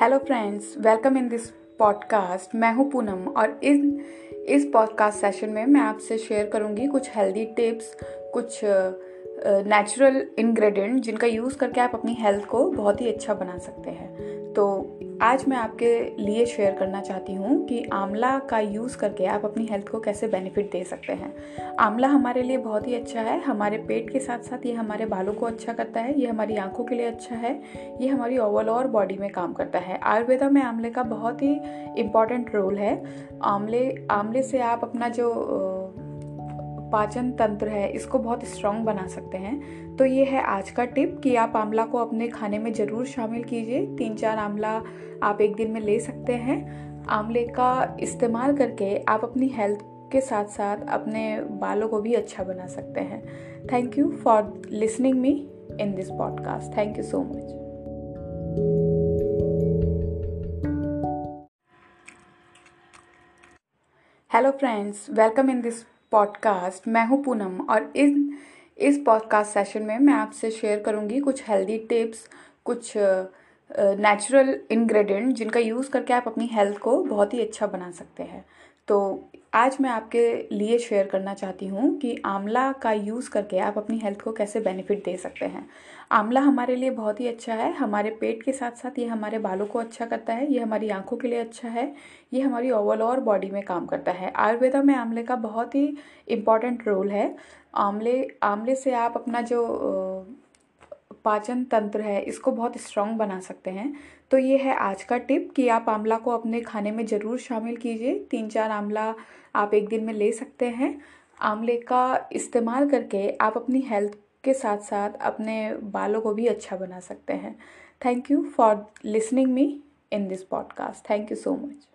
Hello friends welcome in this podcast मैं हूँ पूनम और इन इस पॉडकास्ट सेशन में मैं आपसे शेयर करूँगी कुछ हेल्दी टिप्स कुछ नेचुरल uh, इंग्रेडिएंट जिनका यूज़ करके आप अपनी हेल्थ को बहुत ही अच्छा बना सकते हैं। तो आज मैं आपके लिए शेयर करना चाहती हूँ कि आंवला का यूज़ करके आप अपनी हेल्थ को कैसे बेनिफिट दे सकते हैं। आंवला हमारे लिए बहुत ही अच्छा है। हमारे पेट के साथ साथ ये हमारे बालों को अच्छा करता है। ये हमारी आँखों के लिए अच्छा है। ये हमारी ओवरऑल बॉडी में काम करता है। आयुर्वेदा में आंवले का बहुत ही इंपॉर्टेंट रोल है। आंवले आंवले से आप अपना जो पाचन तंत्र है, इसको बहुत स्ट्रांग बना सकते हैं। तो ये है आज का टिप कि आप आंवला को अपने खाने में ज़रूर शामिल कीजिए। तीन चार आंवला आप एक दिन में ले सकते हैं। आंवले का इस्तेमाल करके आप अपनी हेल्थ के साथ साथ अपने बालों को भी अच्छा बना सकते हैं। Thank you for listening me in this podcast thank you so much hello friends welcome in this podcast मैं हूँ पूनम और इन इस पॉडकास्ट सेशन में मैं आपसे शेयर करूँगी कुछ हेल्दी टिप्स कुछ नेचुरल uh, इंग्रेडिएंट जिनका यूज़ करके आप अपनी हेल्थ को बहुत ही अच्छा बना सकते हैं। तो आज मैं आपके लिए शेयर करना चाहती हूँ कि आंवला का यूज़ करके आप अपनी हेल्थ को कैसे बेनिफिट दे सकते हैं। आंवला हमारे लिए बहुत ही अच्छा है। हमारे पेट के साथ साथ ये हमारे बालों को अच्छा करता है। ये हमारी आँखों के लिए अच्छा है। ये हमारी ओवरऑल बॉडी में काम करता है। आयुर्वेदा में आंवले का बहुत ही इंपॉर्टेंट रोल है। आंवले आंवले से आप अपना जो पाचन तंत्र है, इसको बहुत स्ट्रांग बना सकते हैं। तो ये है आज का टिप कि आप आंवला को अपने खाने में ज़रूर शामिल कीजिए। तीन चार आंवला आप एक दिन में ले सकते हैं। आंवले का इस्तेमाल करके आप अपनी हेल्थ के साथ साथ अपने बालों को भी अच्छा बना सकते हैं। Thank you for listening me in this podcast thank you so much